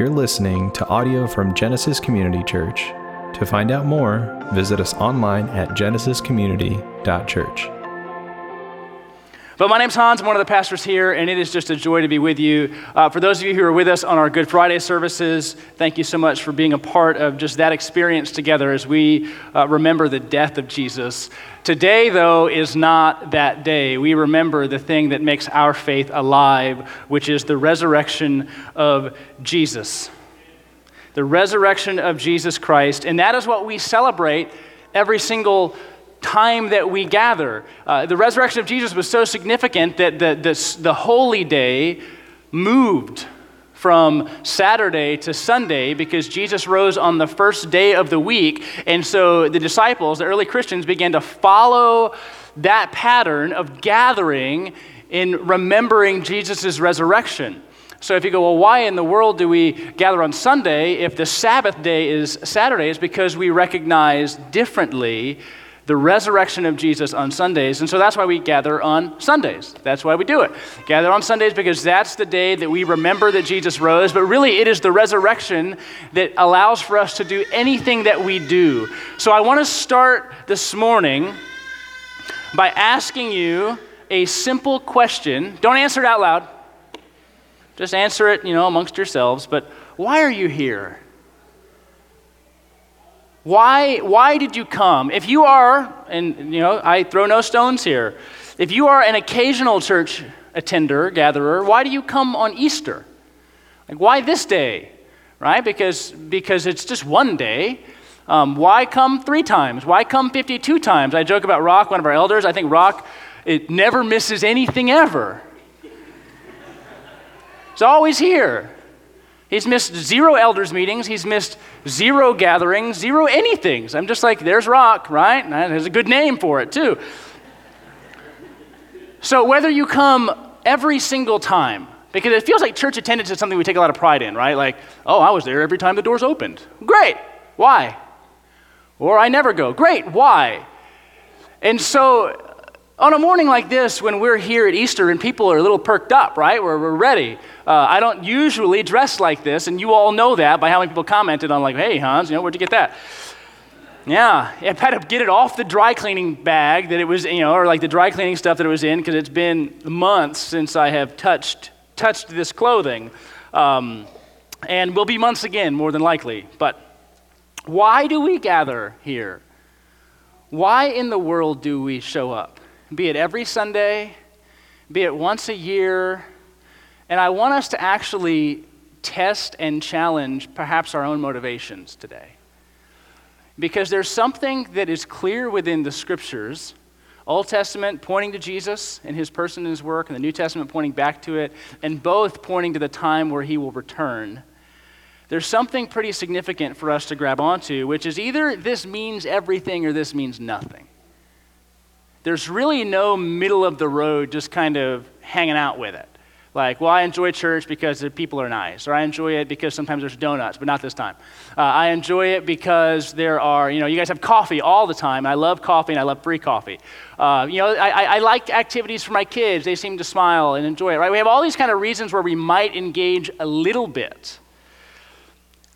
You're listening to audio from Genesis Community Church. To find out more, visit us online at genesiscommunity.church. But my name's Hans. I'm one of the pastors here, and it is just a joy to be with you. Uh, for those of you who are with us on our Good Friday services, thank you so much for being a part of just that experience together as we uh, remember the death of Jesus. Today, though, is not that day. We remember the thing that makes our faith alive, which is the resurrection of Jesus. The resurrection of Jesus Christ. And that is what we celebrate every single time that we gather. Uh, the resurrection of Jesus was so significant that the, the, the holy day moved from Saturday to Sunday because Jesus rose on the first day of the week. And so the disciples, the early Christians, began to follow that pattern of gathering in remembering Jesus' resurrection. So if you go, well, why in the world do we gather on Sunday if the Sabbath day is Saturday? It's because we recognize differently the resurrection of Jesus on Sundays. And so that's why we gather on Sundays. That's why we do it. Gather on Sundays because that's the day that we remember that Jesus rose. But really, it is the resurrection that allows for us to do anything that we do. So I want to start this morning by asking you a simple question. Don't answer it out loud. Just answer it, you know, amongst yourselves. But why are you here? Why, why did you come? If you are, and you know, I throw no stones here, if you are an occasional church attender, gatherer, why do you come on Easter? Like, why this day? Right? Because, because it's just one day. Um, why come three times? Why come 52 times? I joke about Rock, one of our elders. I think Rock, it never misses anything ever. It's always here. He's missed zero elders meetings. He's missed zero gatherings, zero anythings. I'm just like, there's Rock, right? And there's a good name for it, too. So whether you come every single time, because it feels like church attendance is something we take a lot of pride in, right? Like, oh, I was there every time the doors opened. Great. Why? Or I never go. Great. Why? And so on a morning like this, when we're here at Easter and people are a little perked up, right? We're, we're ready. Uh, I don't usually dress like this, and you all know that by how many people commented on, like, hey, Hans, you know, where'd you get that? Yeah, I had to get it off the dry cleaning bag that it was, you know, or like the dry cleaning stuff that it was in, because it's been months since I have touched touched this clothing, um, and will be months again, more than likely. But why do we gather here? Why in the world do we show up? Be it every Sunday, be it once a year. And I want us to actually test and challenge perhaps our own motivations today. Because there's something that is clear within the scriptures Old Testament pointing to Jesus and his person and his work, and the New Testament pointing back to it, and both pointing to the time where he will return. There's something pretty significant for us to grab onto, which is either this means everything or this means nothing. There's really no middle of the road just kind of hanging out with it. Like, well, I enjoy church because the people are nice, or I enjoy it because sometimes there's donuts, but not this time. Uh, I enjoy it because there are, you know, you guys have coffee all the time. and I love coffee and I love free coffee. Uh, you know, I, I like activities for my kids. They seem to smile and enjoy it, right? We have all these kind of reasons where we might engage a little bit.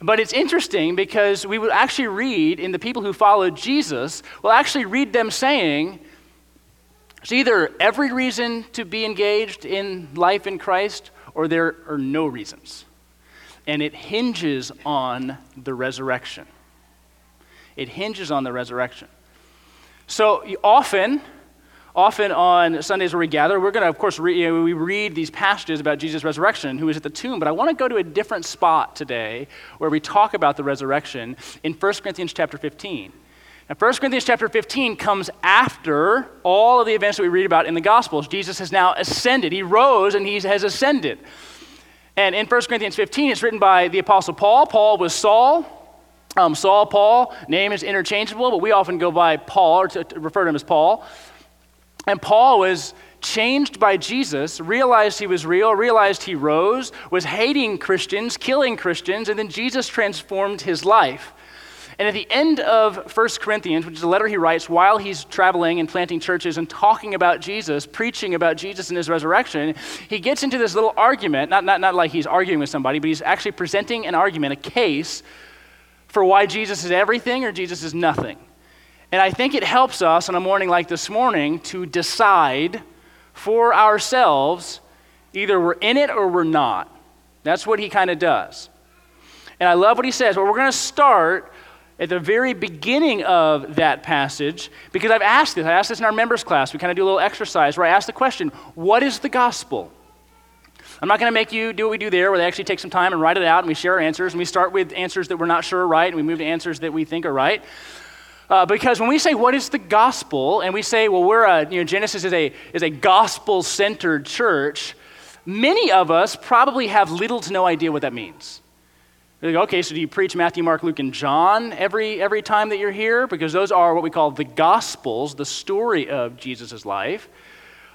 But it's interesting because we would actually read in the people who followed Jesus, we'll actually read them saying, there's either every reason to be engaged in life in Christ, or there are no reasons. And it hinges on the resurrection. It hinges on the resurrection. So often, often on Sundays where we gather, we're going to, of course, re- you know, we read these passages about Jesus' resurrection, who is at the tomb. But I want to go to a different spot today where we talk about the resurrection in 1 Corinthians chapter 15. Now, 1 Corinthians chapter 15 comes after all of the events that we read about in the Gospels. Jesus has now ascended. He rose and he has ascended. And in 1 Corinthians 15, it's written by the Apostle Paul. Paul was Saul. Um, Saul, Paul, name is interchangeable, but we often go by Paul or to, to refer to him as Paul. And Paul was changed by Jesus, realized he was real, realized he rose, was hating Christians, killing Christians, and then Jesus transformed his life. And at the end of 1 Corinthians, which is a letter he writes while he's traveling and planting churches and talking about Jesus, preaching about Jesus and his resurrection, he gets into this little argument, not, not, not like he's arguing with somebody, but he's actually presenting an argument, a case for why Jesus is everything or Jesus is nothing. And I think it helps us on a morning like this morning to decide for ourselves either we're in it or we're not. That's what he kind of does. And I love what he says. Well, we're going to start at the very beginning of that passage because I've asked this. I asked this in our members class. We kind of do a little exercise where I ask the question what is the gospel? I'm not going to make you do what we do there, where they actually take some time and write it out, and we share our answers, and we start with answers that we're not sure are right, and we move to answers that we think are right. Uh, because when we say what is the gospel, and we say, well, we're a, you know, Genesis is a, is a gospel centered church, many of us probably have little to no idea what that means. Like, okay, so do you preach Matthew, Mark, Luke, and John every, every time that you're here? Because those are what we call the Gospels, the story of Jesus' life.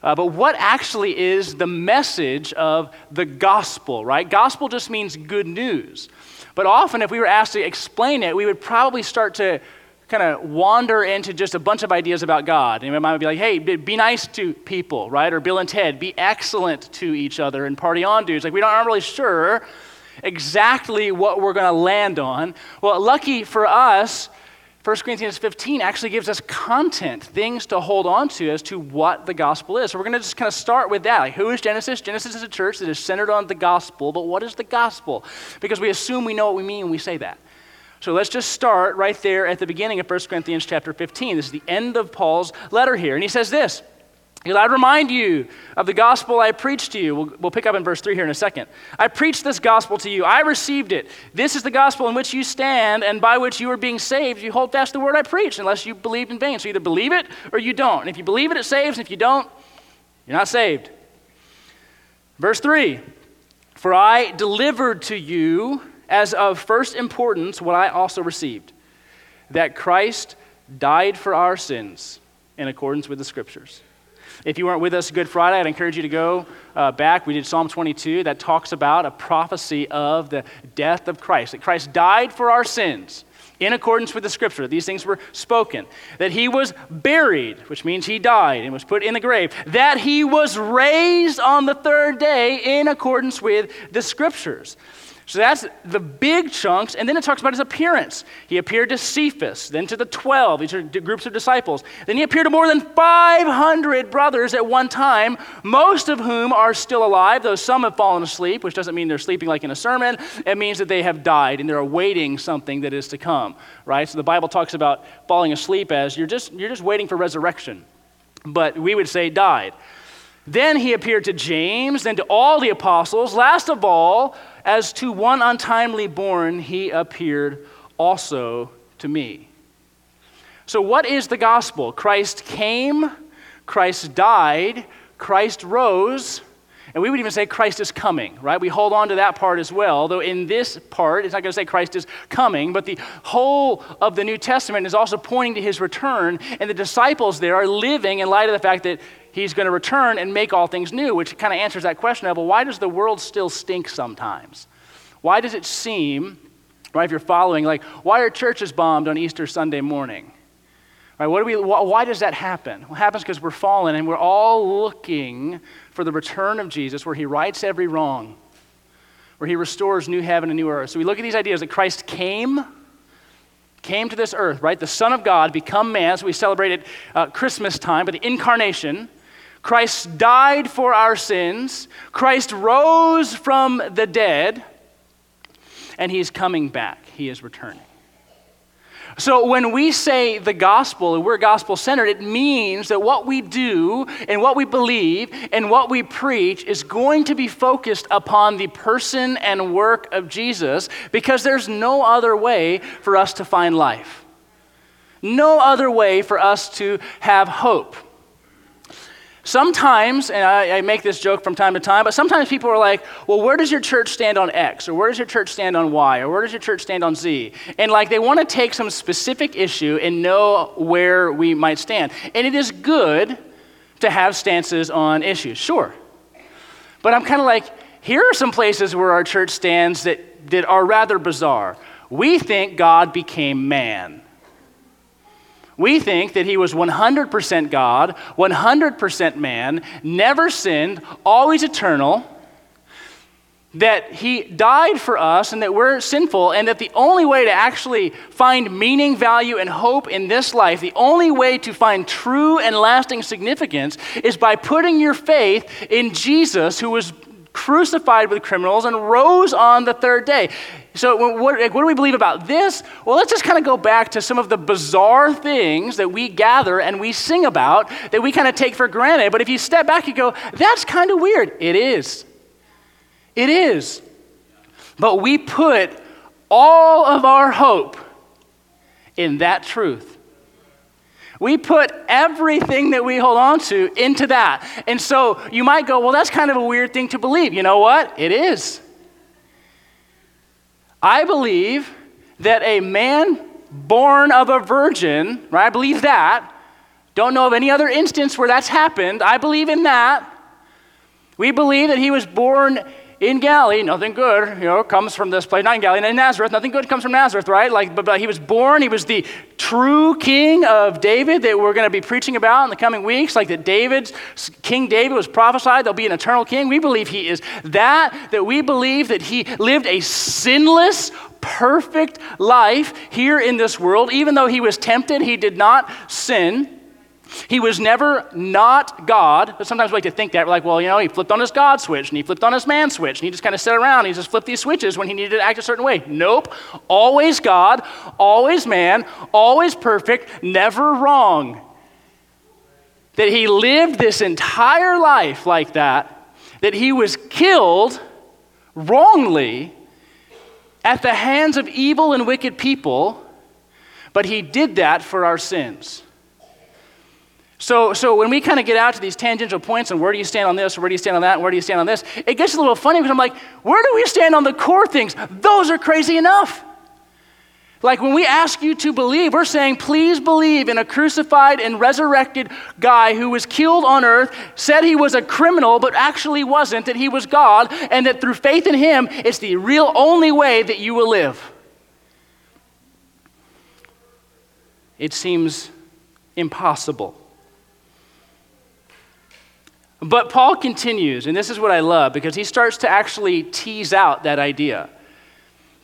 Uh, but what actually is the message of the gospel, right? Gospel just means good news. But often, if we were asked to explain it, we would probably start to kind of wander into just a bunch of ideas about God. And we might be like, hey, be nice to people, right? Or Bill and Ted, be excellent to each other and party on dudes. Like, we aren't really sure exactly what we're going to land on. Well, lucky for us, 1 Corinthians 15 actually gives us content, things to hold on to as to what the gospel is. So we're going to just kind of start with that. Like, who is Genesis? Genesis is a church that is centered on the gospel, but what is the gospel? Because we assume we know what we mean when we say that. So let's just start right there at the beginning of 1 Corinthians chapter 15. This is the end of Paul's letter here. And he says this I remind you of the gospel I preached to you. We'll, we'll, pick up in verse 3 here in a second. I preached this gospel to you. I received it. This is the gospel in which you stand and by which you are being saved. You hold fast the word I preached unless you believed in vain. So either believe it or you don't. And if you believe it, it saves. And if you don't, you're not saved. Verse 3 For I delivered to you as of first importance what I also received that Christ died for our sins in accordance with the scriptures if you weren't with us Good Friday, I'd encourage you to go uh, back. We did Psalm 22 that talks about a prophecy of the death of Christ, that Christ died for our sins in accordance with the scripture. These things were spoken. That he was buried, which means he died and was put in the grave. That he was raised on the third day in accordance with the scriptures. So that's the big chunks. And then it talks about his appearance. He appeared to Cephas, then to the 12. These are groups of disciples. Then he appeared to more than 500 brothers at one time, most of whom are still alive, though some have fallen asleep, which doesn't mean they're sleeping like in a sermon. It means that they have died and they're awaiting something that is to come, right? So the Bible talks about falling asleep as you're just, you're just waiting for resurrection. But we would say died. Then he appeared to James, then to all the apostles. Last of all, as to one untimely born, he appeared also to me. So, what is the gospel? Christ came, Christ died, Christ rose, and we would even say Christ is coming, right? We hold on to that part as well, though in this part, it's not going to say Christ is coming, but the whole of the New Testament is also pointing to his return, and the disciples there are living in light of the fact that he's going to return and make all things new, which kind of answers that question of, well, why does the world still stink sometimes? Why does it seem, right, if you're following, like, why are churches bombed on Easter Sunday morning? Right, what do we, why does that happen? Well, it happens because we're fallen and we're all looking for the return of Jesus where he rights every wrong, where he restores new heaven and new earth. So we look at these ideas that Christ came, came to this earth, right? The Son of God become man. So we celebrated uh, Christmas time, but the incarnation. Christ died for our sins. Christ rose from the dead, and he's coming back. He is returning. So when we say the gospel and we're gospel centered, it means that what we do and what we believe and what we preach is going to be focused upon the person and work of Jesus because there's no other way for us to find life. No other way for us to have hope. Sometimes, and I, I, make this joke from time to time, but sometimes people are like, well, where does your church stand on X? Or where does your church stand on Y? Or where does your church stand on Z? And like they want to take some specific issue and know where we might stand. And it is good to have stances on issues, sure. But I'm kind of like, here are some places where our church stands that, that are rather bizarre. We think God became man. We think that he was 100% God, 100% man, never sinned, always eternal, that he died for us and that we're sinful, and that the only way to actually find meaning, value, and hope in this life, the only way to find true and lasting significance, is by putting your faith in Jesus, who was crucified with criminals and rose on the third day. So, what, what, do we believe about this? Well, let's just kind of go back to some of the bizarre things that we gather and we sing about that we kind of take for granted. But if you step back, you go, that's kind of weird. It is. It is. But we put all of our hope in that truth. We put everything that we hold on to into that. And so you might go, well, that's kind of a weird thing to believe. You know what? It is. I believe that a man born of a virgin, right? I believe that. Don't know of any other instance where that's happened. I believe in that. We believe that he was born in Galilee, nothing good, you know, comes from this place. Not in Galilee, in Nazareth, nothing good comes from Nazareth, right? Like, but, but he was born, he was the true king of David that we're going to be preaching about in the coming weeks. Like that David's, King David was prophesied, there'll be an eternal king. We believe he is that, that we believe that he lived a sinless, perfect life here in this world. Even though he was tempted, he did not sin. He was never not God, but sometimes we like to think that. We're like, well, you know, he flipped on his God switch and he flipped on his man switch and he just kind of sat around and he just flipped these switches when he needed to act a certain way. Nope. Always God, always man, always perfect, never wrong. That he lived this entire life like that, that he was killed wrongly at the hands of evil and wicked people, but he did that for our sins. So, so when we kind of get out to these tangential points and where do you stand on this, where do you stand on that, where do you stand on this, it gets a little funny because I'm like, where do we stand on the core things? Those are crazy enough. Like when we ask you to believe, we're saying, please believe in a crucified and resurrected guy who was killed on earth, said he was a criminal, but actually wasn't, that he was God, and that through faith in him, it's the real only way that you will live. It seems impossible. But Paul continues, and this is what I love because he starts to actually tease out that idea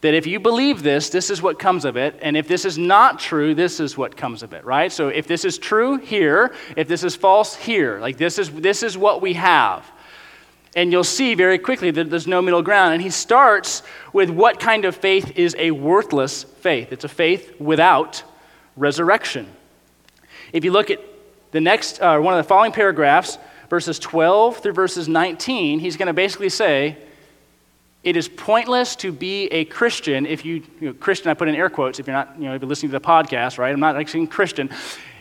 that if you believe this, this is what comes of it, and if this is not true, this is what comes of it, right? So if this is true here, if this is false here, like this is this is what we have. And you'll see very quickly that there's no middle ground. And he starts with what kind of faith is a worthless faith. It's a faith without resurrection. If you look at the next, uh, one of the following paragraphs, verses 12 through verses 19, he's going to basically say, it is pointless to be a Christian if you, you know, Christian, I put in air quotes if you're not, you know, if you're listening to the podcast, right? I'm not actually Christian.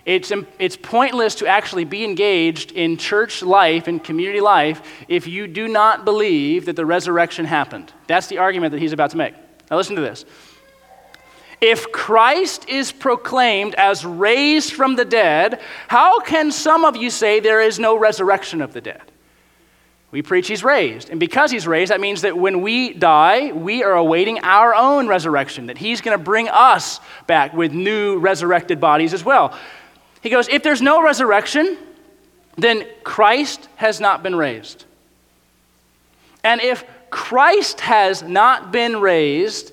It's, it's pointless to actually be engaged in church life and community life if you do not believe that the resurrection happened. That's the argument that he's about to make. Now, listen to this. If Christ is proclaimed as raised from the dead, how can some of you say there is no resurrection of the dead? We preach he's raised. And because he's raised, that means that when we die, we are awaiting our own resurrection, that he's going to bring us back with new resurrected bodies as well. He goes, If there's no resurrection, then Christ has not been raised. And if Christ has not been raised,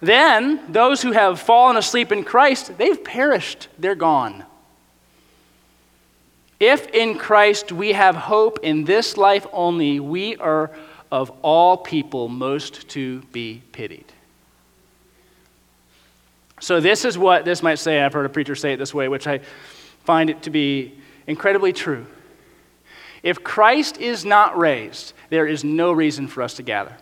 Then, those who have fallen asleep in Christ, they've perished, they're gone. If in Christ we have hope in this life only, we are of all people most to be pitied. So, this is what this might say. I've heard a preacher say it this way, which I find it to be incredibly true. If Christ is not raised, there is no reason for us to gather.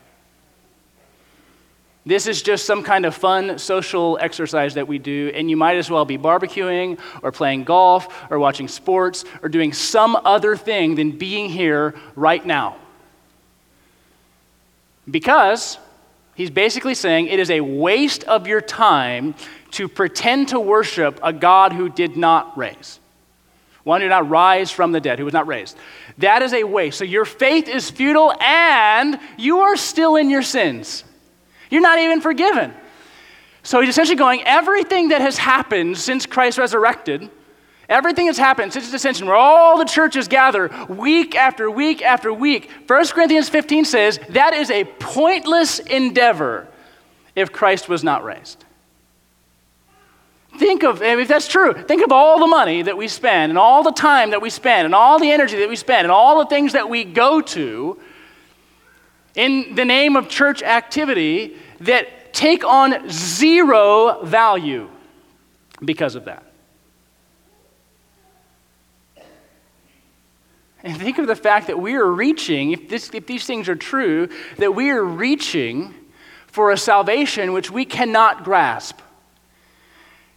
This is just some kind of fun social exercise that we do, and you might as well be barbecuing or playing golf or watching sports or doing some other thing than being here right now. Because he's basically saying it is a waste of your time to pretend to worship a God who did not raise, one who did not rise from the dead, who was not raised. That is a waste. So your faith is futile and you are still in your sins. You're not even forgiven. So he's essentially going, everything that has happened since Christ resurrected, everything that's happened since his ascension, where all the churches gather week after week after week, 1 Corinthians 15 says that is a pointless endeavor if Christ was not raised. Think of, if that's true, think of all the money that we spend and all the time that we spend and all the energy that we spend and all the things that we go to in the name of church activity that take on zero value because of that. And think of the fact that we are reaching, if, this, if these things are true, that we are reaching for a salvation which we cannot grasp.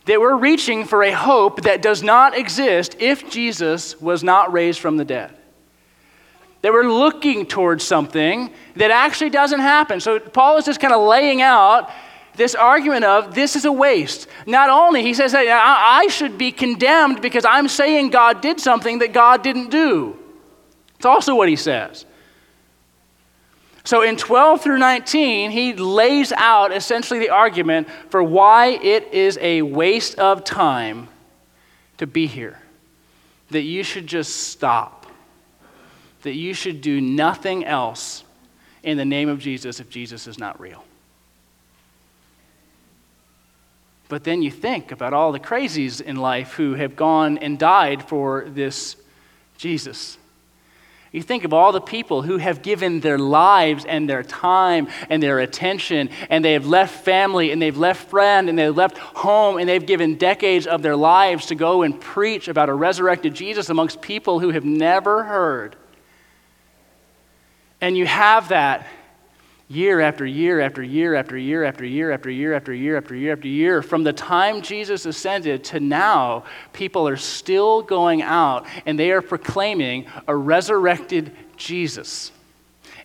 That we're reaching for a hope that does not exist if Jesus was not raised from the dead. That we're looking towards something that actually doesn't happen. So Paul is just kind of laying out this argument of this is a waste. Not only, he says I should be condemned because I'm saying God did something that God didn't do. It's also what he says. So in 12 through 19, he lays out essentially the argument for why it is a waste of time to be here. That you should just stop. That you should do nothing else in the name of Jesus if Jesus is not real. But then you think about all the crazies in life who have gone and died for this Jesus. You think of all the people who have given their lives and their time and their attention, and they have left family and they've left friend and they've left home and they've given decades of their lives to go and preach about a resurrected Jesus amongst people who have never heard and you have that year after year after year after year after year after year after year after year after year. From the time Jesus ascended to now, people are still going out and they are proclaiming a resurrected Jesus.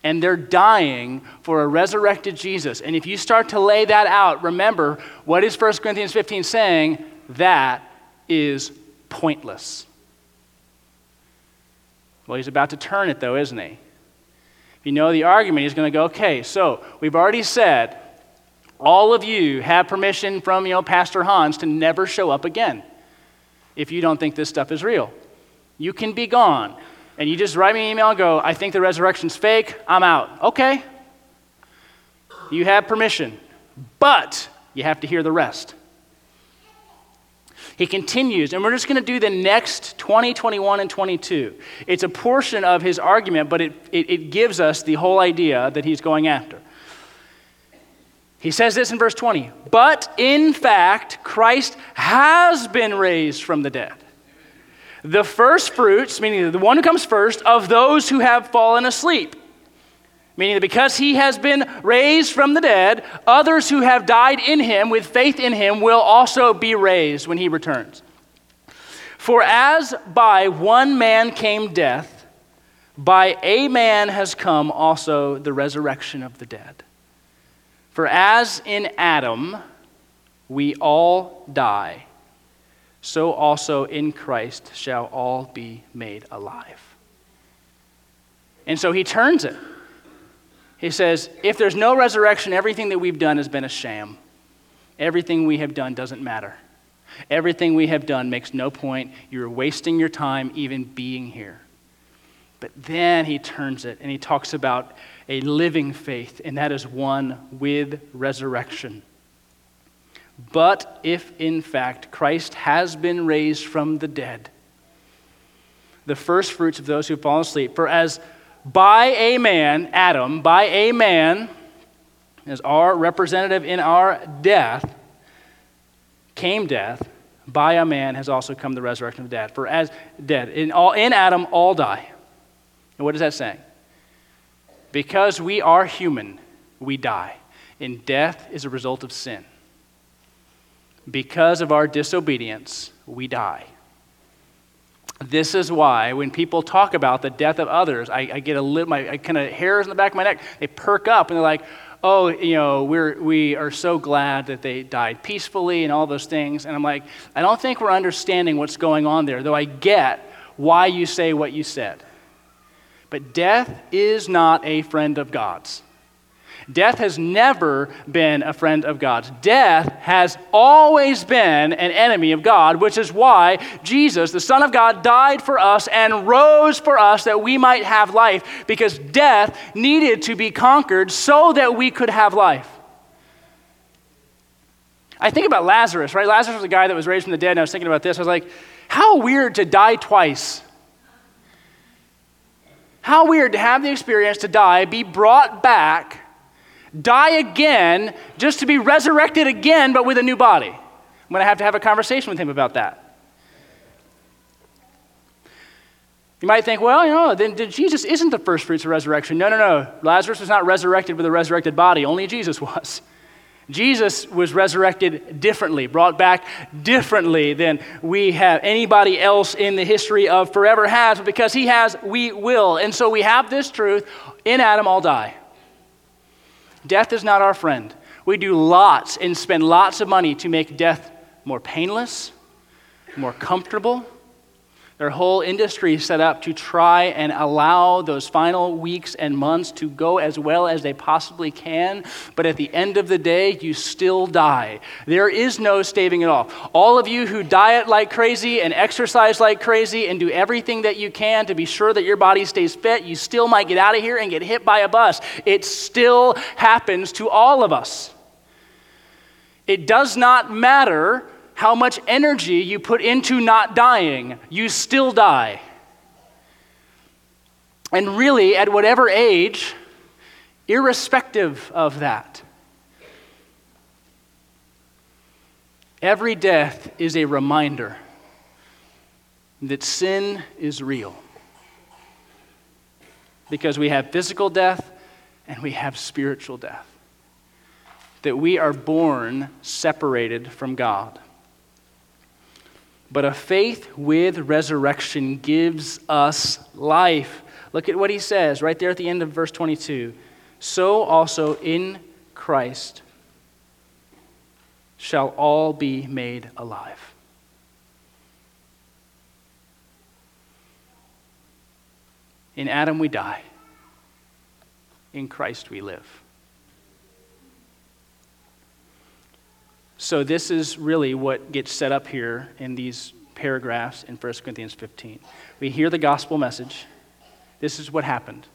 And they're dying for a resurrected Jesus. And if you start to lay that out, remember what is 1 Corinthians 15 saying? That is pointless. Well, he's about to turn it, though, isn't he? If you know the argument, he's going to go, okay, so we've already said all of you have permission from, you know, Pastor Hans to never show up again if you don't think this stuff is real. You can be gone. And you just write me an email and go, I think the resurrection's fake, I'm out. Okay. You have permission. But you have to hear the rest. He continues, and we're just going to do the next 20, 21, and 22. It's a portion of his argument, but it, it, it gives us the whole idea that he's going after. He says this in verse 20 But in fact, Christ has been raised from the dead. The first fruits, meaning the one who comes first, of those who have fallen asleep. Meaning that because he has been raised from the dead, others who have died in him with faith in him will also be raised when he returns. For as by one man came death, by a man has come also the resurrection of the dead. For as in Adam we all die, so also in Christ shall all be made alive. And so he turns it. He says, if there's no resurrection, everything that we've done has been a sham. Everything we have done doesn't matter. Everything we have done makes no point. You're wasting your time even being here. But then he turns it and he talks about a living faith, and that is one with resurrection. But if in fact Christ has been raised from the dead, the first fruits of those who fall asleep, for as by a man, Adam, by a man, as our representative in our death, came death, by a man has also come the resurrection of the dead. For as dead, in, all, in Adam, all die. And what is that saying? Because we are human, we die. And death is a result of sin. Because of our disobedience, we die. This is why when people talk about the death of others, I, I get a little, my kind of hairs in the back of my neck, they perk up and they're like, oh, you know, we're, we are so glad that they died peacefully and all those things. And I'm like, I don't think we're understanding what's going on there, though I get why you say what you said. But death is not a friend of God's. Death has never been a friend of God's. Death has always been an enemy of God, which is why Jesus, the Son of God, died for us and rose for us that we might have life, because death needed to be conquered so that we could have life. I think about Lazarus, right? Lazarus was a guy that was raised from the dead, and I was thinking about this. I was like, how weird to die twice. How weird to have the experience to die, be brought back, die again, just to be resurrected again, but with a new body. I'm going to have to have a conversation with him about that. You might think, well, you know, then Jesus isn't the first fruits of resurrection. No, no, no. Lazarus was not resurrected with a resurrected body, only Jesus was. Jesus was resurrected differently, brought back differently than we have anybody else in the history of forever has. But because he has, we will. And so we have this truth in Adam, all die. Death is not our friend. We do lots and spend lots of money to make death more painless, more comfortable. Their whole industry set up to try and allow those final weeks and months to go as well as they possibly can. But at the end of the day, you still die. There is no staving it off. All of you who diet like crazy and exercise like crazy and do everything that you can to be sure that your body stays fit, you still might get out of here and get hit by a bus. It still happens to all of us. It does not matter how much energy you put into not dying, you still die. And really, at whatever age, irrespective of that, every death is a reminder that sin is real. Because we have physical death and we have spiritual death. That we are born separated from God. But a faith with resurrection gives us life. Look at what he says right there at the end of verse 22. So also in Christ shall all be made alive. In Adam we die, in Christ we live. So, this is really what gets set up here in these paragraphs in 1 Corinthians 15. We hear the gospel message. This is what happened.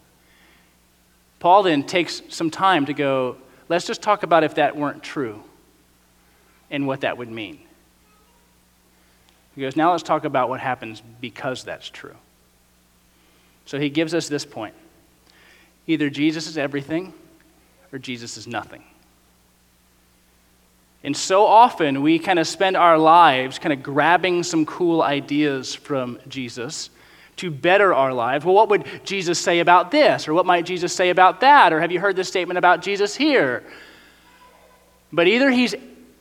Paul then takes some time to go, let's just talk about if that weren't true and what that would mean. He goes, now let's talk about what happens because that's true. So he gives us this point either Jesus is everything or Jesus is nothing. And so often we kind of spend our lives kind of grabbing some cool ideas from Jesus to better our lives. Well, what would Jesus say about this? Or what might Jesus say about that? Or have you heard this statement about Jesus here? But either he's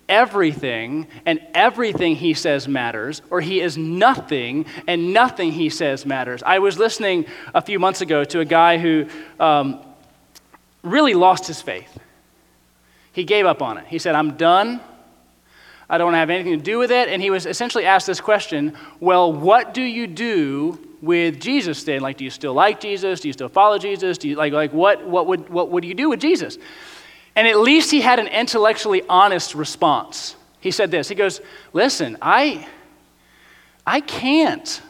everything and everything he says matters, or he is nothing and nothing he says matters. I was listening a few months ago to a guy who um, really lost his faith. He gave up on it. He said, I'm done. I don't want to have anything to do with it. And he was essentially asked this question Well, what do you do with Jesus then? Like, do you still like Jesus? Do you still follow Jesus? Do you like, like what, what, would, what would you do with Jesus? And at least he had an intellectually honest response. He said this He goes, Listen, I, I can't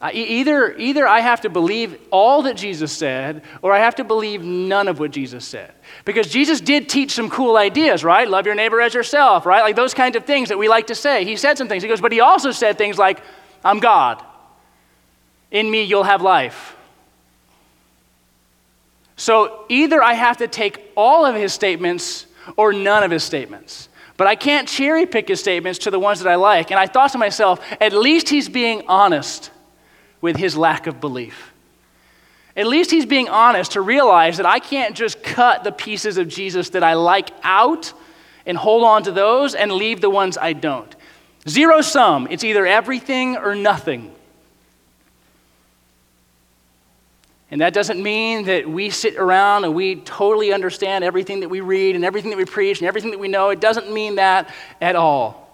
either, either I have to believe all that Jesus said, or I have to believe none of what Jesus said. Because Jesus did teach some cool ideas, right? Love your neighbor as yourself, right? Like those kinds of things that we like to say. He said some things. He goes, but he also said things like, I'm God. In me, you'll have life. So either I have to take all of his statements or none of his statements. But I can't cherry pick his statements to the ones that I like. And I thought to myself, at least he's being honest with his lack of belief. At least he's being honest to realize that I can't just cut the pieces of Jesus that I like out and hold on to those and leave the ones I don't. Zero sum, it's either everything or nothing. And that doesn't mean that we sit around and we totally understand everything that we read and everything that we preach and everything that we know. It doesn't mean that at all.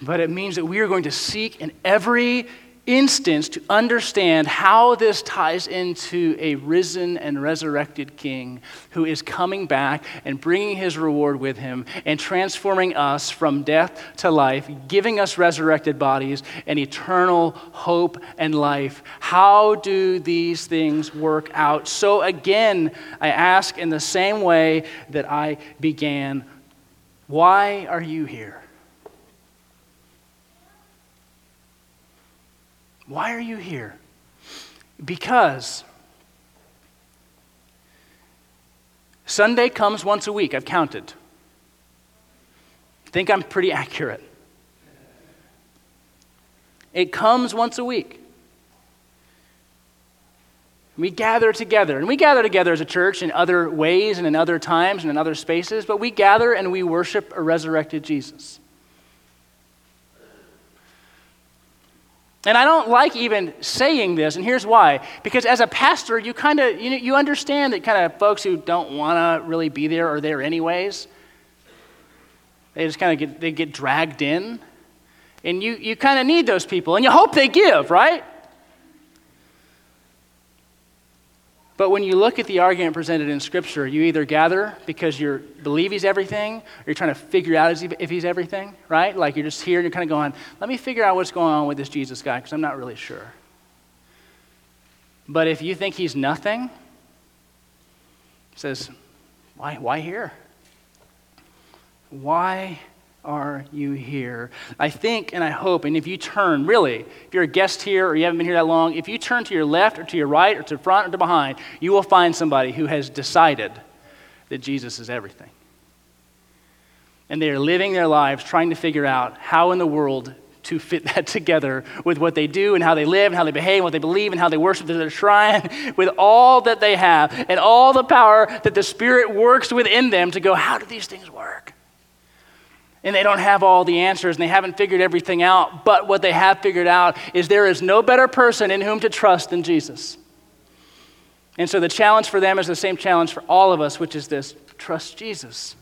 But it means that we are going to seek in every instance to understand how this ties into a risen and resurrected king who is coming back and bringing his reward with him and transforming us from death to life, giving us resurrected bodies and eternal hope and life. How do these things work out? So, again, I ask in the same way that I began why are you here? Why are you here? Because Sunday comes once a week. I've counted. I think I'm pretty accurate. It comes once a week. We gather together. And we gather together as a church in other ways and in other times and in other spaces, but we gather and we worship a resurrected Jesus. And I don't like even saying this, and here's why. Because as a pastor, you kind of you, you understand that kind of folks who don't want to really be there are there anyways. They just kind of get they get dragged in, and you you kind of need those people, and you hope they give, right? But when you look at the argument presented in Scripture, you either gather because you believe he's everything, or you're trying to figure out if he's everything, right? Like you're just here and you're kind of going, let me figure out what's going on with this Jesus guy because I'm not really sure. But if you think he's nothing, he says, why, why here? Why are you here? I think and I hope, and if you turn, really, if you're a guest here or you haven't been here that long, if you turn to your left or to your right or to the front or to behind, you will find somebody who has decided that Jesus is everything. And they are living their lives trying to figure out how in the world to fit that together with what they do and how they live and how they behave and what they believe and how they worship their shrine with all that they have and all the power that the Spirit works within them to go, how do these things work? And they don't have all the answers and they haven't figured everything out. But what they have figured out is there is no better person in whom to trust than Jesus. And so the challenge for them is the same challenge for all of us, which is this trust Jesus.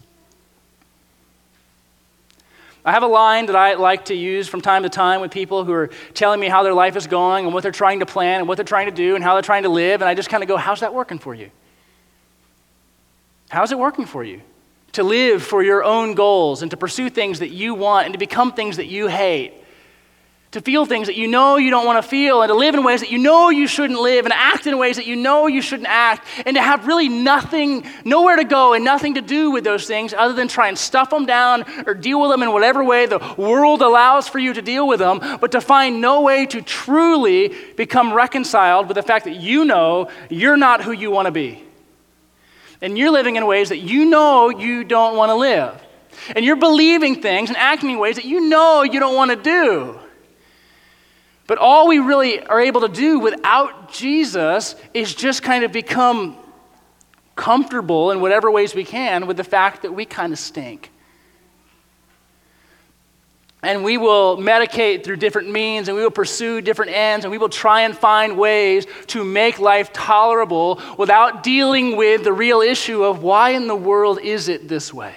I have a line that I like to use from time to time with people who are telling me how their life is going and what they're trying to plan and what they're trying to do and how they're trying to live. And I just kind of go, How's that working for you? How's it working for you? To live for your own goals and to pursue things that you want and to become things that you hate. To feel things that you know you don't want to feel and to live in ways that you know you shouldn't live and act in ways that you know you shouldn't act and to have really nothing, nowhere to go and nothing to do with those things other than try and stuff them down or deal with them in whatever way the world allows for you to deal with them, but to find no way to truly become reconciled with the fact that you know you're not who you want to be and you're living in ways that you know you don't want to live. And you're believing things and acting in ways that you know you don't want to do. But all we really are able to do without Jesus is just kind of become comfortable in whatever ways we can with the fact that we kind of stink and we will medicate through different means and we will pursue different ends and we will try and find ways to make life tolerable without dealing with the real issue of why in the world is it this way?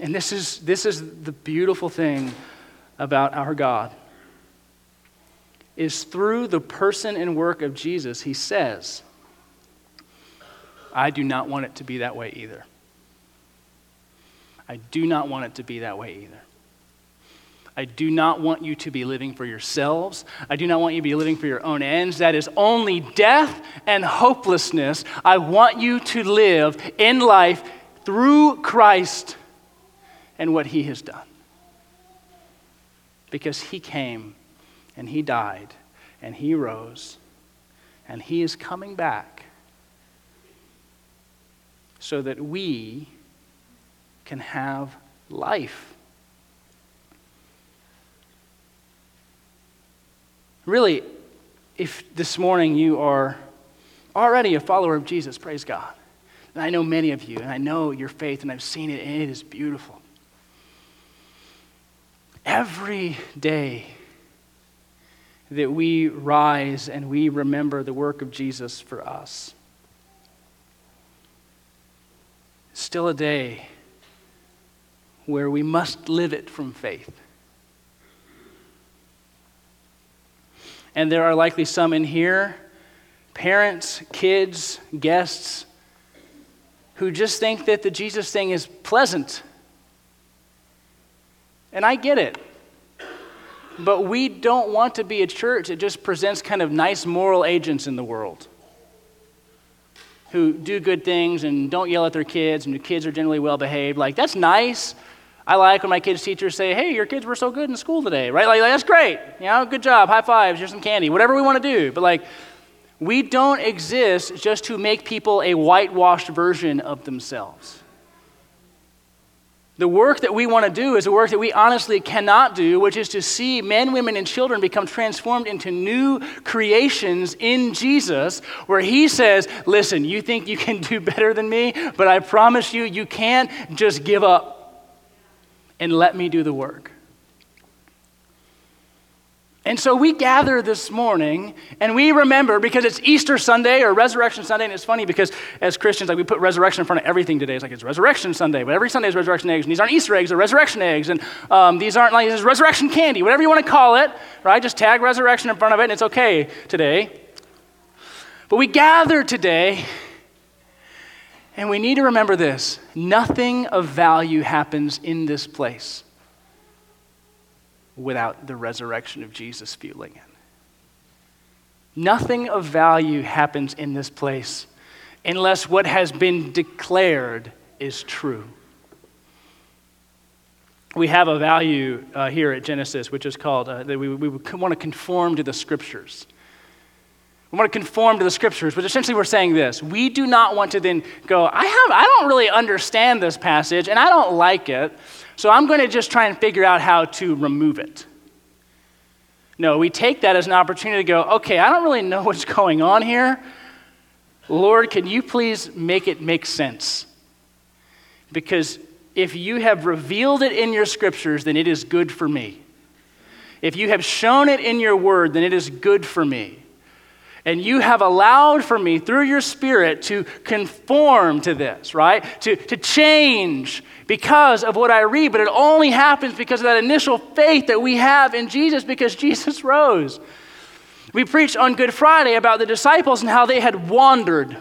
And this is, this is the beautiful thing about our God is through the person and work of Jesus, he says, I do not want it to be that way either. I do not want it to be that way either. I do not want you to be living for yourselves. I do not want you to be living for your own ends. That is only death and hopelessness. I want you to live in life through Christ and what he has done. Because he came and he died and he rose and he is coming back so that we can have life. Really, if this morning you are already a follower of Jesus, praise God. And I know many of you, and I know your faith, and I've seen it, and it is beautiful. Every day that we rise and we remember the work of Jesus for us still a day where we must live it from faith. And there are likely some in here, parents, kids, guests, who just think that the Jesus thing is pleasant. And I get it. But we don't want to be a church that just presents kind of nice moral agents in the world who do good things and don't yell at their kids, and the kids are generally well behaved. Like, that's nice. I like when my kids' teachers say, hey, your kids were so good in school today, right? Like, that's great. You know, good job, high fives, here's some candy, whatever we want to do. But, like, we don't exist just to make people a whitewashed version of themselves. The work that we want to do is a work that we honestly cannot do, which is to see men, women, and children become transformed into new creations in Jesus, where He says, Listen, you think you can do better than me, but I promise you, you can't just give up and let me do the work. And so we gather this morning and we remember because it's Easter Sunday or Resurrection Sunday. And it's funny because as Christians, like we put resurrection in front of everything today. It's like it's Resurrection Sunday, but every Sunday is resurrection eggs. And these aren't Easter eggs, they're resurrection eggs. And um, these aren't like this is resurrection candy, whatever you want to call it, right? Just tag resurrection in front of it and it's okay today. But we gather today and we need to remember this nothing of value happens in this place without the resurrection of Jesus fueling it. Nothing of value happens in this place unless what has been declared is true. We have a value uh, here at Genesis, which is called uh, that we, we want to conform to the scriptures. We want to conform to the scriptures, but essentially we're saying this. We do not want to then go, I, have, I don't really understand this passage and I don't like it, so I'm going to just try and figure out how to remove it. No, we take that as an opportunity to go, okay, I don't really know what's going on here. Lord, can you please make it make sense? Because if you have revealed it in your scriptures, then it is good for me. If you have shown it in your word, then it is good for me and you have allowed for me through your spirit to conform to this, right? To, to change because of what I read, but it only happens because of that initial faith that we have in Jesus because Jesus rose. We preached on Good Friday about the disciples and how they had wandered.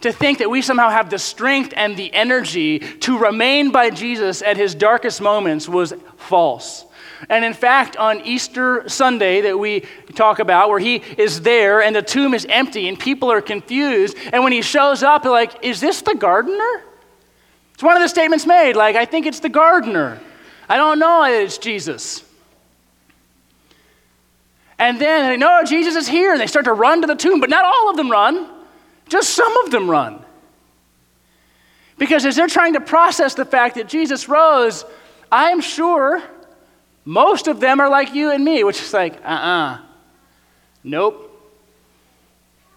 To think that we somehow have the strength and the energy to remain by Jesus at his darkest moments was false. And in fact, on Easter Sunday that we talk about, where he is there and the tomb is empty and people are confused, and when he shows up, they're like, Is this the gardener? It's one of the statements made, like, I think it's the gardener. I don't know it's Jesus. And then they know Jesus is here, and they start to run to the tomb, but not all of them run, just some of them run. Because as they're trying to process the fact that Jesus rose, I am sure most of them are like you and me, which is like, uh uh-uh. uh Nope.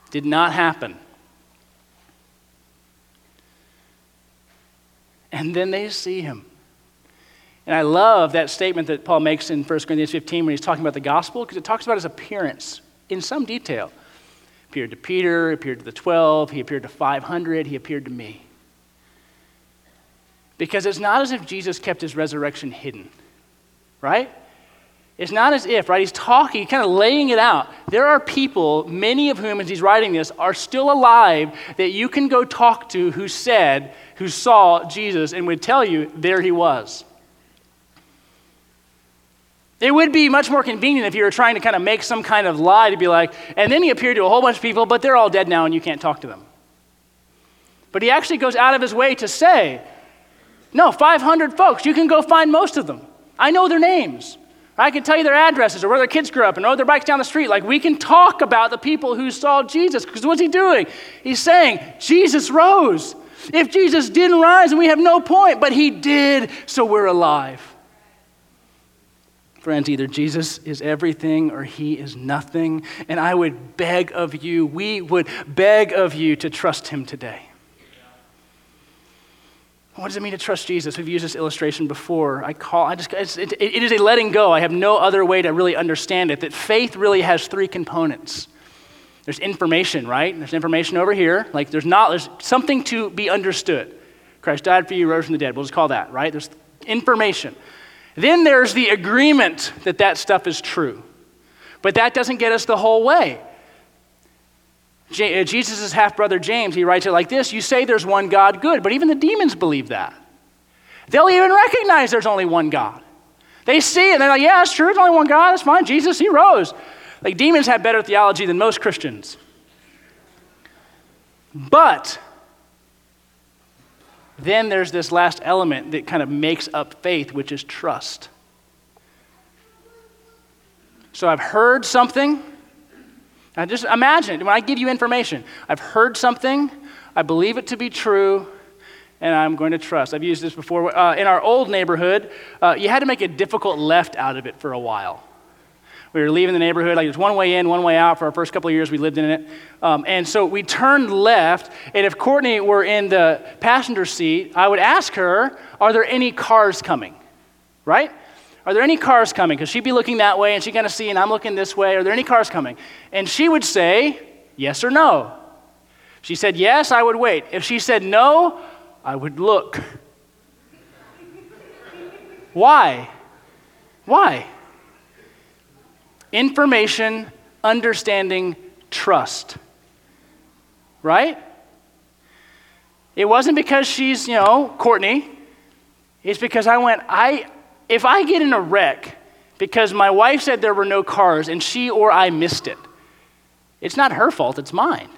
Did not happen. And then they see him. And I love that statement that Paul makes in 1 Corinthians 15 when he's talking about the gospel, because it talks about his appearance in some detail. Appeared to Peter, appeared to the 12, he appeared to 500, he appeared to me. Because it's not as if Jesus kept his resurrection hidden right? It's not as if, right? He's talking, kind of laying it out. There are people, many of whom, as he's writing this, are still alive that you can go talk to who said, who saw Jesus and would tell you there he was. It would be much more convenient if you were trying to kind of make some kind of lie to be like, and then he appeared to a whole bunch of people, but they're all dead now and you can't talk to them. But he actually goes out of his way to say, no, 500 folks, you can go find most of them. I know their names. I can tell you their addresses or where their kids grew up and rode their bikes down the street. Like we can talk about the people who saw Jesus. Because what's he doing? He's saying, Jesus rose. If Jesus didn't rise, and we have no point, but he did, so we're alive. Friends, either Jesus is everything or he is nothing. And I would beg of you, we would beg of you to trust him today. What does it mean to trust Jesus? We've used this illustration before. I call, I just, it, it is a letting go. I have no other way to really understand it. That faith really has three components. There's information, right? There's information over here. Like there's not, there's something to be understood. Christ died for you, rose from the dead. We'll just call that, right? There's information. Then there's the agreement that that stuff is true. But that doesn't get us the whole way. Uh, Jesus' half brother James, he writes it like this You say there's one God, good, but even the demons believe that. They'll even recognize there's only one God. They see it and they're like, Yeah, it's true, there's only one God, that's fine. Jesus, he rose. Like demons have better theology than most Christians. But then there's this last element that kind of makes up faith, which is trust. So I've heard something. Now just imagine when I give you information, I've heard something, I believe it to be true, and I'm going to trust. I've used this before. Uh, in our old neighborhood, uh, you had to make a difficult left out of it for a while. We were leaving the neighborhood, like it was one way in, one way out for our first couple of years we lived in it. Um, and so we turned left, and if Courtney were in the passenger seat, I would ask her, Are there any cars coming? Right? Are there any cars coming? Because she'd be looking that way, and she'd kind of see, and I'm looking this way. Are there any cars coming? And she would say, Yes or no. She said yes, I would wait. If she said no, I would look. Why? Why? Information, understanding, trust. Right? It wasn't because she's, you know, Courtney. It's because I went, I, if I get in a wreck because my wife said there were no cars and she or I missed it, it's not her fault, it's mine.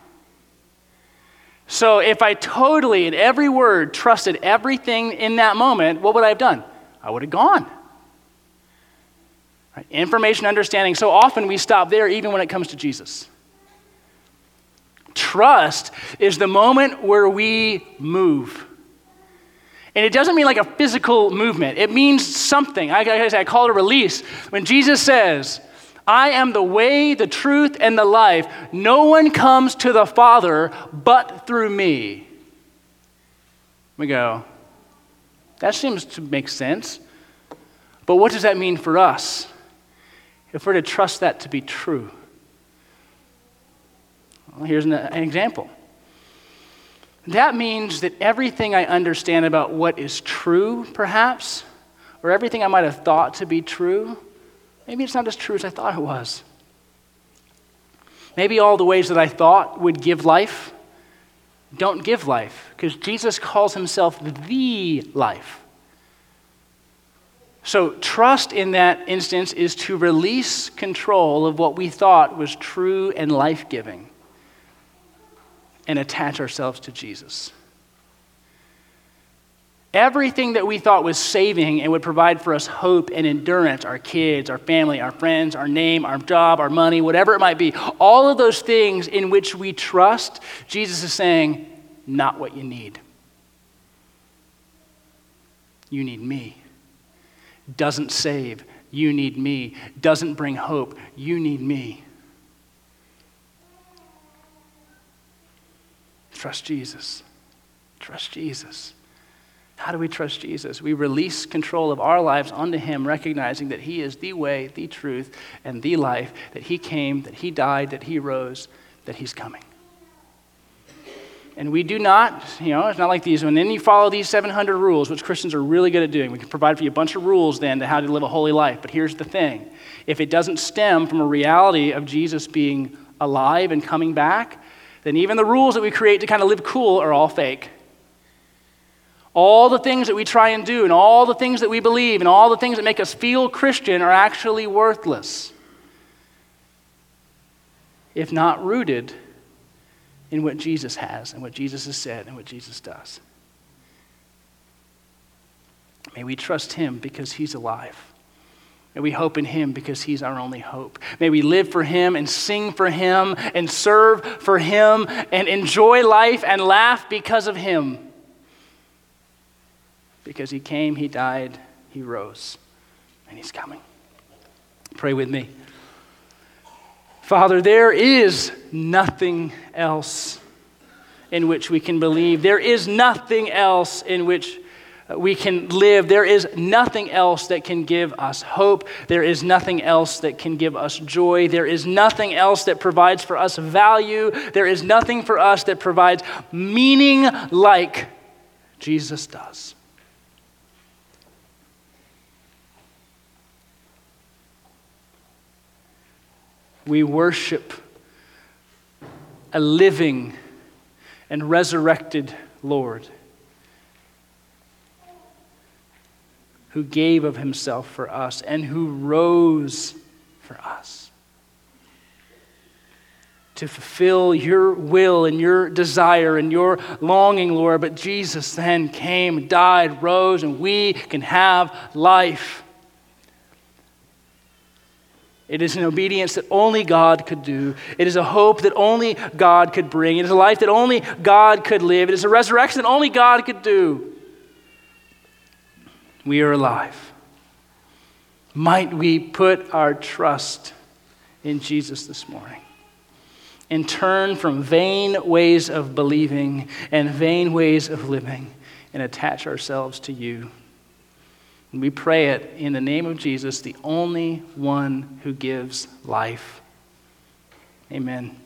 So if I totally, in every word, trusted everything in that moment, what would I have done? I would have gone. Right? Information, understanding. So often we stop there even when it comes to Jesus. Trust is the moment where we move. And it doesn't mean like a physical movement, it means something. I, I, I call it a release. When Jesus says, I am the way, the truth, and the life, no one comes to the Father but through me. We go, that seems to make sense. But what does that mean for us? if we're to trust that to be true? Well, here's an, an example. That means that everything I understand about what is true, perhaps, or everything I might have thought to be true, maybe it's not as true as I thought it was. Maybe all the ways that I thought would give life don't give life, because Jesus calls himself the life. So, trust in that instance is to release control of what we thought was true and life giving and attach ourselves to Jesus. Everything that we thought was saving and would provide for us hope and endurance our kids, our family, our friends, our name, our job, our money, whatever it might be all of those things in which we trust, Jesus is saying, not what you need. You need me doesn't save, you need me. Doesn't bring hope, you need me. Trust Jesus. Trust Jesus. How do we trust Jesus? We release control of our lives onto Him, recognizing that He is the way, the truth, and the life, that He came, that He died, that He rose, that He's coming. And we do not, you know, it's not like these. And then you follow these 700 rules, which Christians are really good at doing. We can provide for you a bunch of rules then to how to live a holy life. But here's the thing if it doesn't stem from a reality of Jesus being alive and coming back, then even the rules that we create to kind of live cool are all fake. All the things that we try and do, and all the things that we believe, and all the things that make us feel Christian are actually worthless if not rooted in what Jesus has and what Jesus has said and what Jesus does. May we trust him because he's alive. May we hope in him because he's our only hope. May we live for him and sing for him and serve for him and enjoy life and laugh because of him. Because he came, he died, he rose, and he's coming. Pray with me. Father, there is nothing else in which we can believe. There is nothing else in which Uh, we can live. There is nothing else that can give us hope. There is nothing else that can give us joy. There is nothing else that provides for us value. There is nothing for us that provides meaning like Jesus does. We worship a living and resurrected Lord. Who gave of himself for us and who rose for us. To fulfill your will and your desire and your longing, Lord. But Jesus then came, died, rose, and we can have life. It is an obedience that only God could do. It is a hope that only God could bring. It is a life that only God could live. It is a resurrection that only God could do we are alive. Might we put our trust in Jesus this morning and turn from vain ways of believing and vain ways of living and attach ourselves to you. And we pray it in the name of Jesus, the only one who gives life. Amen.